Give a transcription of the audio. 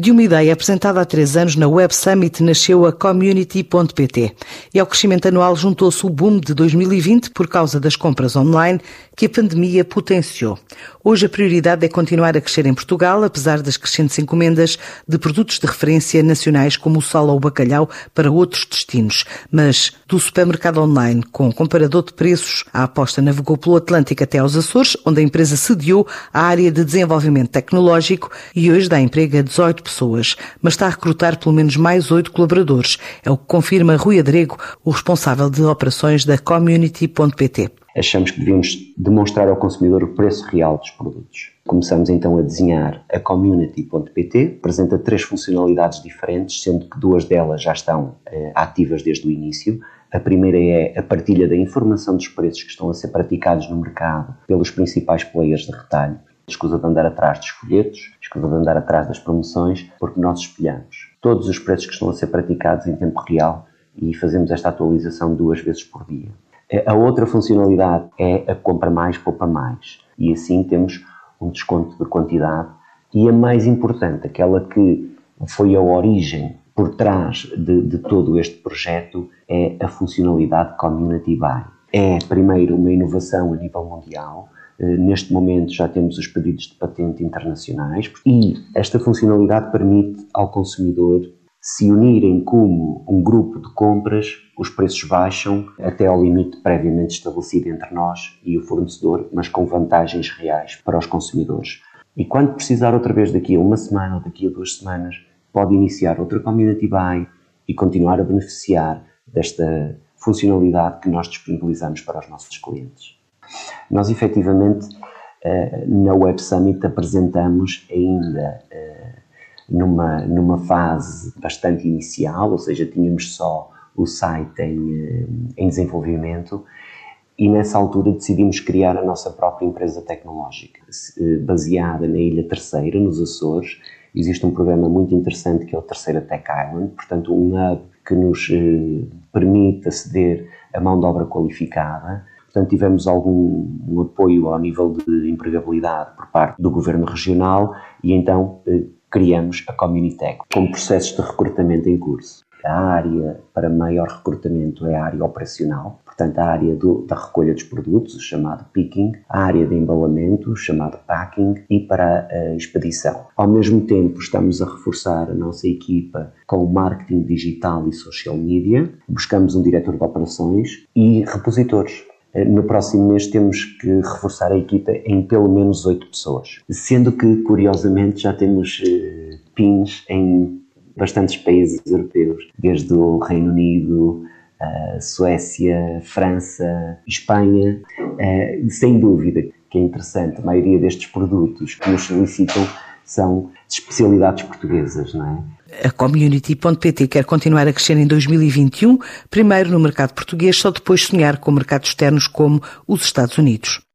De uma ideia apresentada há três anos na Web Summit nasceu a Community.pt e ao crescimento anual juntou-se o boom de 2020 por causa das compras online que a pandemia potenciou. Hoje a prioridade é continuar a crescer em Portugal, apesar das crescentes encomendas de produtos de referência nacionais como o sal ou o bacalhau para outros destinos. Mas do supermercado online com comparador de preços, a aposta navegou pelo Atlântico até aos Açores, onde a empresa sediou a área de desenvolvimento tecnológico e hoje dá emprego a 18 pessoas, mas está a recrutar pelo menos mais oito colaboradores. É o que confirma Rui Adrego, o responsável de operações da Community.pt. Achamos que devíamos demonstrar ao consumidor o preço real dos produtos. Começamos então a desenhar a Community.pt, apresenta três funcionalidades diferentes, sendo que duas delas já estão eh, ativas desde o início. A primeira é a partilha da informação dos preços que estão a ser praticados no mercado pelos principais players de retalho escusa de andar atrás dos folhetos, escusa de andar atrás das promoções, porque nós espelhamos todos os preços que estão a ser praticados em tempo real e fazemos esta atualização duas vezes por dia. A outra funcionalidade é a compra mais, poupa mais. E assim temos um desconto de quantidade. E a mais importante, aquela que foi a origem por trás de, de todo este projeto, é a funcionalidade Community Buy. É, primeiro, uma inovação a nível mundial neste momento já temos os pedidos de patente internacionais e esta funcionalidade permite ao consumidor se unirem como um grupo de compras, os preços baixam até ao limite previamente estabelecido entre nós e o fornecedor, mas com vantagens reais para os consumidores. E quando precisar outra vez daqui a uma semana ou daqui a duas semanas, pode iniciar outra Community Buy e continuar a beneficiar desta funcionalidade que nós disponibilizamos para os nossos clientes. Nós, efetivamente, eh, na Web Summit apresentamos ainda eh, numa, numa fase bastante inicial, ou seja, tínhamos só o site em, eh, em desenvolvimento e nessa altura decidimos criar a nossa própria empresa tecnológica, baseada na Ilha Terceira, nos Açores. Existe um programa muito interessante que é o Terceira Tech Island, portanto um hub que nos permite aceder a mão de obra qualificada Portanto, tivemos algum um apoio ao nível de empregabilidade por parte do governo regional e então eh, criamos a Communitech com processos de recrutamento em curso. A área para maior recrutamento é a área operacional, portanto, a área do, da recolha dos produtos, o chamado picking, a área de embalamento, o chamado packing, e para a expedição. Ao mesmo tempo, estamos a reforçar a nossa equipa com marketing digital e social media, buscamos um diretor de operações e repositores no próximo mês temos que reforçar a equipa em pelo menos oito pessoas. Sendo que, curiosamente, já temos uh, pins em bastantes países europeus, desde o Reino Unido, uh, Suécia, França, Espanha. Uh, sem dúvida que é interessante, a maioria destes produtos que nos solicitam são de especialidades portuguesas, não é? A Community.pt quer continuar a crescer em 2021, primeiro no mercado português, só depois sonhar com mercados externos como os Estados Unidos.